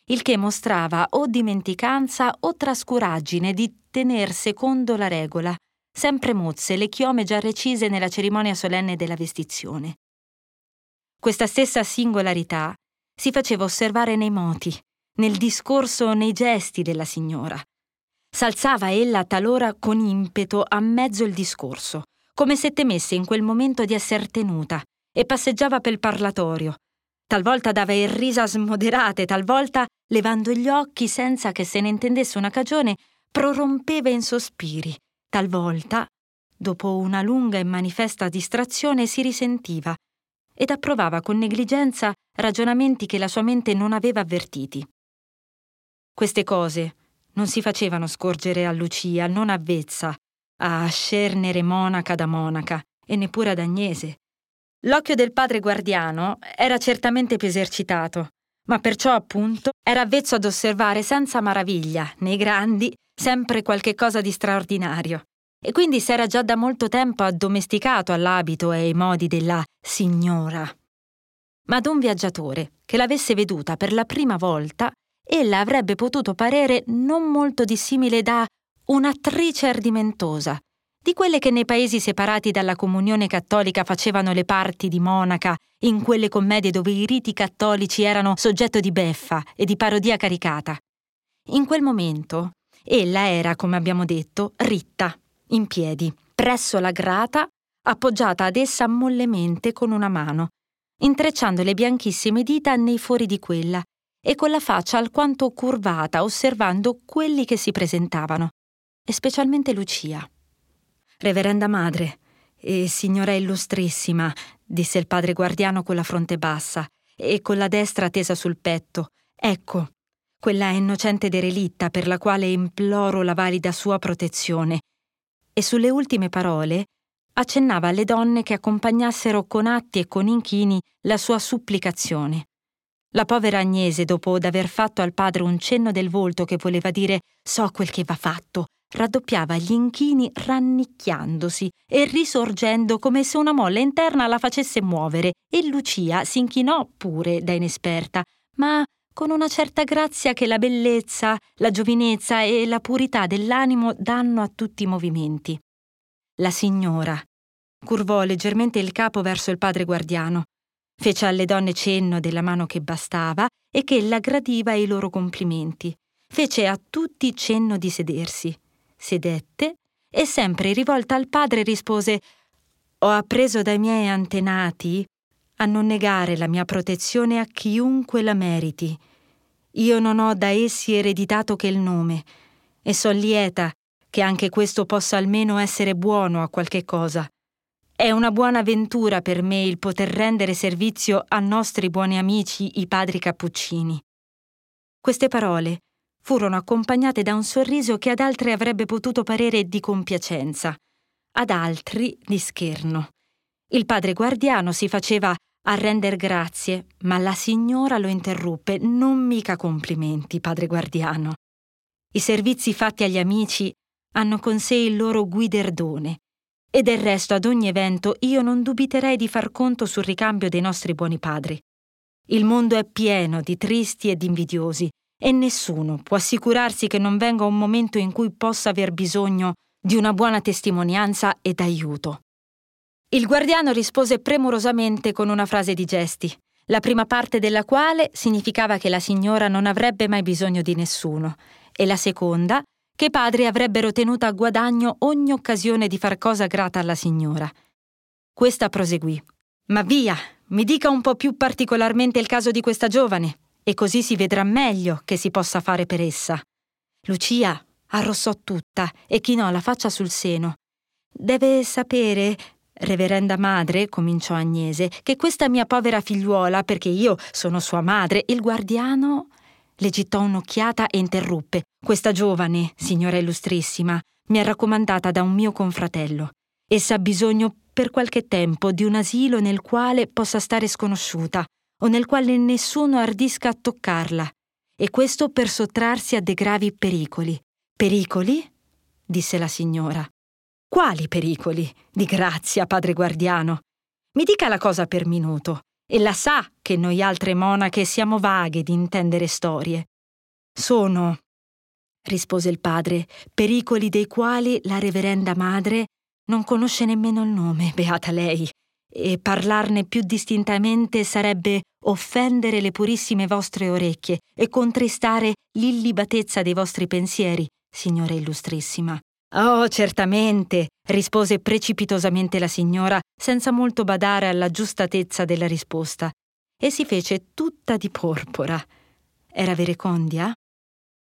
il che mostrava o dimenticanza o trascuraggine di tener secondo la regola, sempre mozze le chiome già recise nella cerimonia solenne della vestizione. Questa stessa singolarità si faceva osservare nei moti, nel discorso nei gesti della signora. S'alzava ella talora con impeto a mezzo il discorso, come se temesse in quel momento di esser tenuta, e passeggiava pel parlatorio. Talvolta dava irrisa smoderate, talvolta, levando gli occhi senza che se ne intendesse una cagione, prorompeva in sospiri, talvolta, dopo una lunga e manifesta distrazione, si risentiva ed approvava con negligenza ragionamenti che la sua mente non aveva avvertiti. Queste cose non si facevano scorgere a Lucia, non avvezza, a scernere monaca da monaca, e neppure ad Agnese. L'occhio del padre guardiano era certamente più esercitato, ma perciò appunto era avvezzo ad osservare senza maraviglia, nei grandi, sempre qualche cosa di straordinario, e quindi s'era già da molto tempo addomesticato all'abito e ai modi della signora. Ma ad un viaggiatore che l'avesse veduta per la prima volta, ella avrebbe potuto parere non molto dissimile da un'attrice ardimentosa, di quelle che nei paesi separati dalla comunione cattolica facevano le parti di monaca, in quelle commedie dove i riti cattolici erano soggetto di beffa e di parodia caricata. In quel momento, ella era, come abbiamo detto, ritta, in piedi, presso la grata, appoggiata ad essa mollemente con una mano, intrecciando le bianchissime dita nei fori di quella e con la faccia alquanto curvata osservando quelli che si presentavano, e specialmente Lucia. Reverenda madre e signora illustrissima, disse il padre guardiano con la fronte bassa e con la destra tesa sul petto, ecco, quella innocente derelitta per la quale imploro la valida sua protezione. E sulle ultime parole accennava alle donne che accompagnassero con atti e con inchini la sua supplicazione. La povera Agnese, dopo d'aver fatto al padre un cenno del volto che voleva dire so quel che va fatto, raddoppiava gli inchini rannicchiandosi e risorgendo come se una molla interna la facesse muovere, e Lucia si inchinò pure da inesperta, ma con una certa grazia che la bellezza, la giovinezza e la purità dell'animo danno a tutti i movimenti. La signora curvò leggermente il capo verso il padre guardiano, fece alle donne cenno della mano che bastava e che la gradiva i loro complimenti, fece a tutti cenno di sedersi sedette e sempre rivolta al padre rispose Ho appreso dai miei antenati a non negare la mia protezione a chiunque la meriti. Io non ho da essi ereditato che il nome, e son lieta che anche questo possa almeno essere buono a qualche cosa. È una buona ventura per me il poter rendere servizio a nostri buoni amici i padri cappuccini. Queste parole furono accompagnate da un sorriso che ad altri avrebbe potuto parere di compiacenza, ad altri di scherno. Il padre guardiano si faceva a render grazie, ma la signora lo interruppe. Non mica complimenti, padre guardiano. I servizi fatti agli amici hanno con sé il loro guiderdone. E del resto, ad ogni evento, io non dubiterei di far conto sul ricambio dei nostri buoni padri. Il mondo è pieno di tristi e di invidiosi, e nessuno può assicurarsi che non venga un momento in cui possa aver bisogno di una buona testimonianza ed aiuto. Il guardiano rispose premurosamente con una frase di gesti, la prima parte della quale significava che la signora non avrebbe mai bisogno di nessuno, e la seconda che i padri avrebbero tenuto a guadagno ogni occasione di far cosa grata alla signora. Questa proseguì. Ma via, mi dica un po' più particolarmente il caso di questa giovane e così si vedrà meglio che si possa fare per essa. Lucia arrossò tutta e chinò la faccia sul seno. Deve sapere, reverenda madre, cominciò Agnese, che questa mia povera figliuola, perché io sono sua madre, il guardiano le gittò un'occhiata e interruppe. Questa giovane, signora illustrissima, mi è raccomandata da un mio confratello. Essa ha bisogno per qualche tempo di un asilo nel quale possa stare sconosciuta, o nel quale nessuno ardisca a toccarla, e questo per sottrarsi a dei gravi pericoli. Pericoli? disse la signora. Quali pericoli? Di grazia, padre guardiano. Mi dica la cosa per minuto. E la sa che noi altre monache siamo vaghe di intendere storie. Sono, rispose il padre, pericoli dei quali la reverenda madre non conosce nemmeno il nome, beata lei, e parlarne più distintamente sarebbe offendere le purissime vostre orecchie e contristare l'illibatezza dei vostri pensieri, signora illustrissima. Oh, certamente, rispose precipitosamente la signora, senza molto badare alla giustatezza della risposta, e si fece tutta di porpora. Era Verecondia?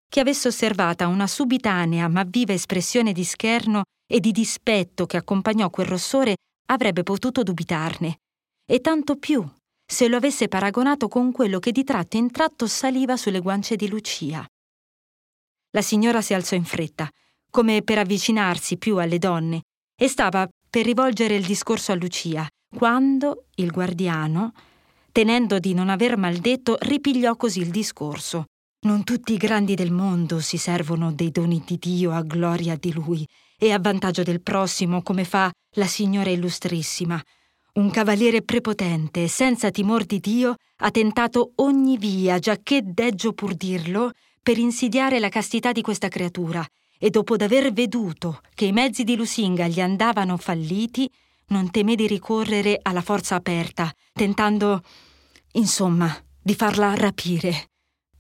Che avesse osservata una subitanea ma viva espressione di scherno e di dispetto che accompagnò quel rossore avrebbe potuto dubitarne, e tanto più se lo avesse paragonato con quello che di tratto in tratto saliva sulle guance di Lucia. La signora si alzò in fretta, come per avvicinarsi più alle donne, e stava per rivolgere il discorso a Lucia, quando il guardiano, tenendo di non aver maldetto, ripigliò così il discorso. Non tutti i grandi del mondo si servono dei doni di Dio a gloria di Lui, e a vantaggio del prossimo, come fa la signora illustrissima. Un cavaliere prepotente, senza timor di Dio, ha tentato ogni via, giacché deggio pur dirlo, per insidiare la castità di questa creatura, e dopo d'aver veduto che i mezzi di Lusinga gli andavano falliti, non temé di ricorrere alla forza aperta, tentando, insomma, di farla rapire.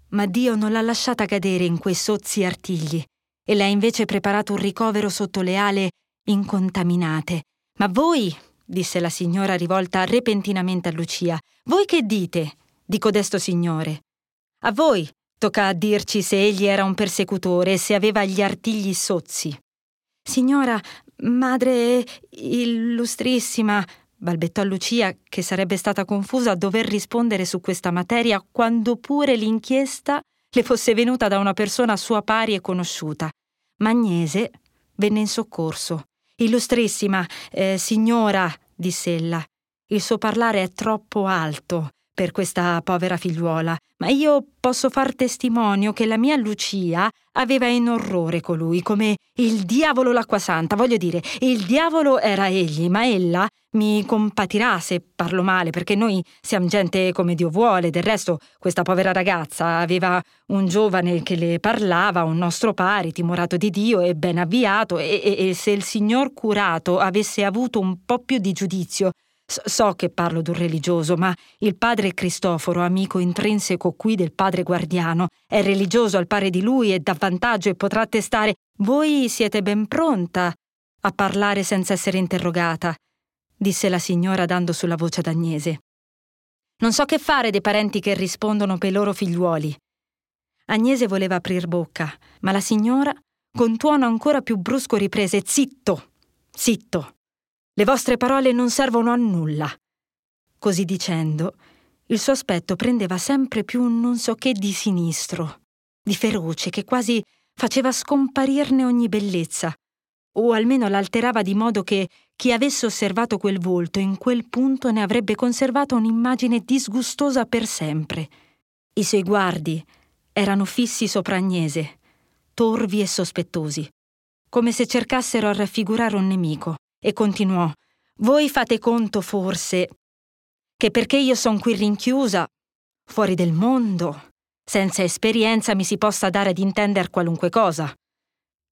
Ma Dio non l'ha lasciata cadere in quei sozzi artigli e le ha invece preparato un ricovero sotto le ale incontaminate. Ma voi, disse la signora rivolta repentinamente a Lucia, voi che dite di codesto signore? A voi tocca a dirci se egli era un persecutore e se aveva gli artigli sozzi. Signora, madre illustrissima, balbettò Lucia, che sarebbe stata confusa a dover rispondere su questa materia quando pure l'inchiesta le fosse venuta da una persona sua pari e conosciuta. Magnese venne in soccorso. Illustrissima, eh, signora, diss'ella, il suo parlare è troppo alto per questa povera figliuola, ma io posso far testimonio che la mia Lucia aveva in orrore colui, come il diavolo l'acqua santa. Voglio dire, il diavolo era egli, ma ella mi compatirà se parlo male, perché noi siamo gente come Dio vuole. Del resto, questa povera ragazza aveva un giovane che le parlava, un nostro pari, timorato di Dio e ben avviato, e, e, e se il signor curato avesse avuto un po' più di giudizio, So che parlo d'un religioso, ma il padre Cristoforo, amico intrinseco qui del padre guardiano, è religioso al pari di lui e dà vantaggio e potrà attestare. Voi siete ben pronta a parlare senza essere interrogata, disse la signora dando sulla voce ad Agnese. Non so che fare dei parenti che rispondono per i loro figliuoli. Agnese voleva aprir bocca, ma la signora, con tuono ancora più brusco, riprese: Zitto! Zitto! Le vostre parole non servono a nulla. Così dicendo, il suo aspetto prendeva sempre più un non so che di sinistro, di feroce, che quasi faceva scomparirne ogni bellezza, o almeno l'alterava di modo che chi avesse osservato quel volto in quel punto ne avrebbe conservato un'immagine disgustosa per sempre. I suoi guardi erano fissi sopra Agnese, torvi e sospettosi, come se cercassero a raffigurare un nemico e continuò Voi fate conto forse che perché io son qui rinchiusa, fuori del mondo, senza esperienza mi si possa dare ad intender qualunque cosa.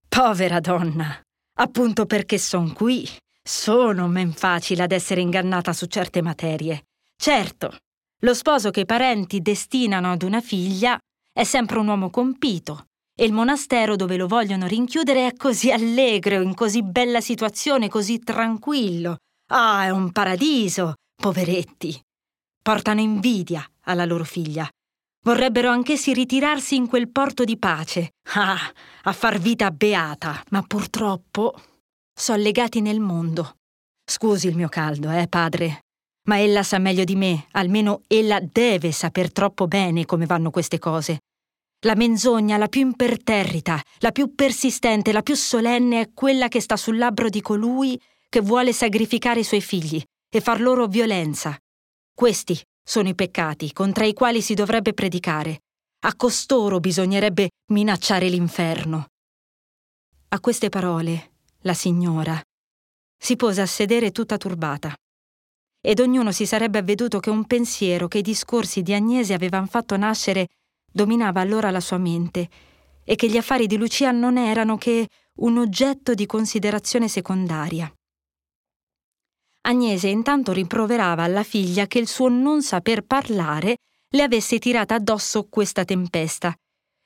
Povera donna, appunto perché son qui, sono men facile ad essere ingannata su certe materie. Certo, lo sposo che i parenti destinano ad una figlia è sempre un uomo compito, e il monastero dove lo vogliono rinchiudere è così allegro, in così bella situazione, così tranquillo. Ah, è un paradiso, poveretti. Portano invidia alla loro figlia. Vorrebbero anch'essi ritirarsi in quel porto di pace. Ah, a far vita beata, ma purtroppo sono legati nel mondo. Scusi il mio caldo, eh, padre. Ma ella sa meglio di me, almeno ella deve saper troppo bene come vanno queste cose. La menzogna, la più imperterrita, la più persistente, la più solenne è quella che sta sul labbro di colui che vuole sacrificare i suoi figli e far loro violenza. Questi sono i peccati contro i quali si dovrebbe predicare. A costoro bisognerebbe minacciare l'inferno. A queste parole, la signora si pose a sedere tutta turbata. Ed ognuno si sarebbe avveduto che un pensiero che i discorsi di Agnese avevano fatto nascere dominava allora la sua mente e che gli affari di Lucia non erano che un oggetto di considerazione secondaria. Agnese intanto rimproverava alla figlia che il suo non saper parlare le avesse tirata addosso questa tempesta.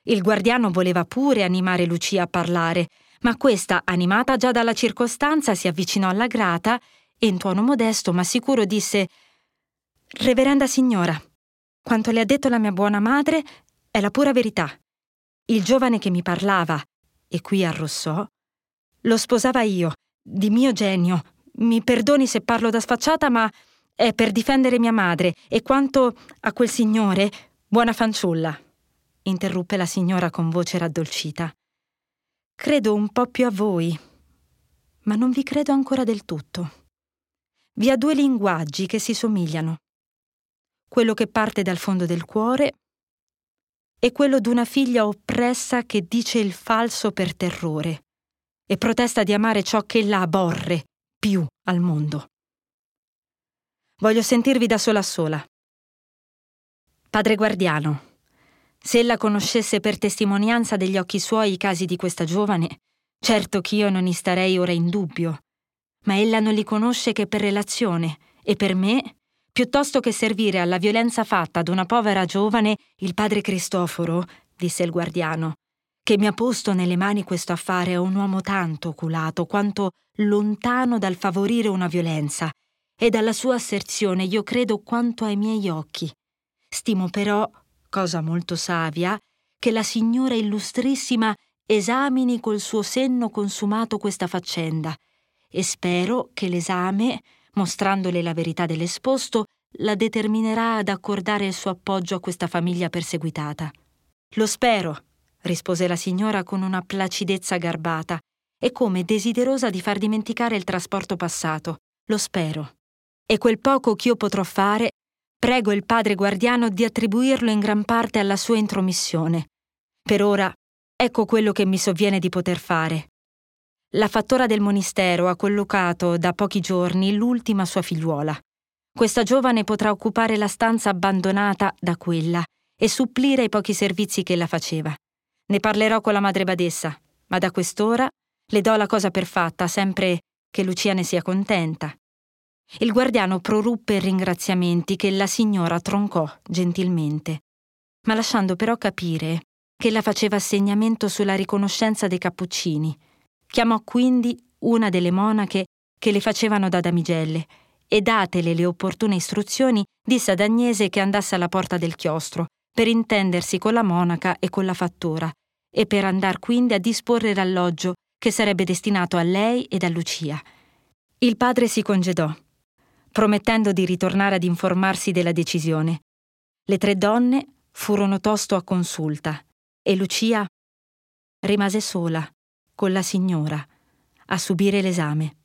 Il guardiano voleva pure animare Lucia a parlare, ma questa, animata già dalla circostanza, si avvicinò alla grata e in tono modesto ma sicuro disse Reverenda signora, quanto le ha detto la mia buona madre è la pura verità. Il giovane che mi parlava, e qui arrossò, lo sposava io, di mio genio. Mi perdoni se parlo da sfacciata, ma è per difendere mia madre. E quanto a quel signore, buona fanciulla, interruppe la signora con voce raddolcita. Credo un po' più a voi, ma non vi credo ancora del tutto. Vi ha due linguaggi che si somigliano. Quello che parte dal fondo del cuore è quello d'una figlia oppressa che dice il falso per terrore. e protesta di amare ciò che ella aborre più al mondo. Voglio sentirvi da sola sola. Padre guardiano, se ella conoscesse per testimonianza degli occhi suoi i casi di questa giovane, certo ch'io non ne starei ora in dubbio. Ma ella non li conosce che per relazione, e per me, piuttosto che servire alla violenza fatta ad una povera giovane, il padre Cristoforo, disse il guardiano, che mi ha posto nelle mani questo affare è un uomo tanto oculato quanto lontano dal favorire una violenza, e dalla sua asserzione io credo quanto ai miei occhi. Stimo però cosa molto savia, che la signora illustrissima esamini col suo senno consumato questa faccenda, e spero che l'esame, mostrandole la verità dell'esposto, la determinerà ad accordare il suo appoggio a questa famiglia perseguitata. Lo spero, rispose la signora con una placidezza garbata e come desiderosa di far dimenticare il trasporto passato. Lo spero. E quel poco ch'io potrò fare Prego il padre guardiano di attribuirlo in gran parte alla sua intromissione. Per ora, ecco quello che mi sovviene di poter fare. La fattora del monistero ha collocato da pochi giorni l'ultima sua figliuola. Questa giovane potrà occupare la stanza abbandonata da quella e supplire ai pochi servizi che ella faceva. Ne parlerò con la madre badessa, ma da quest'ora le do la cosa per fatta, sempre che Lucia ne sia contenta. Il guardiano proruppe ringraziamenti che la signora troncò gentilmente, ma lasciando però capire che la faceva assegnamento sulla riconoscenza dei cappuccini. Chiamò quindi una delle monache che le facevano da damigelle e datele le opportune istruzioni disse ad Agnese che andasse alla porta del chiostro per intendersi con la monaca e con la fattora e per andar quindi a disporre l'alloggio che sarebbe destinato a lei ed a Lucia. Il padre si congedò promettendo di ritornare ad informarsi della decisione. Le tre donne furono tosto a consulta e Lucia rimase sola con la signora a subire l'esame.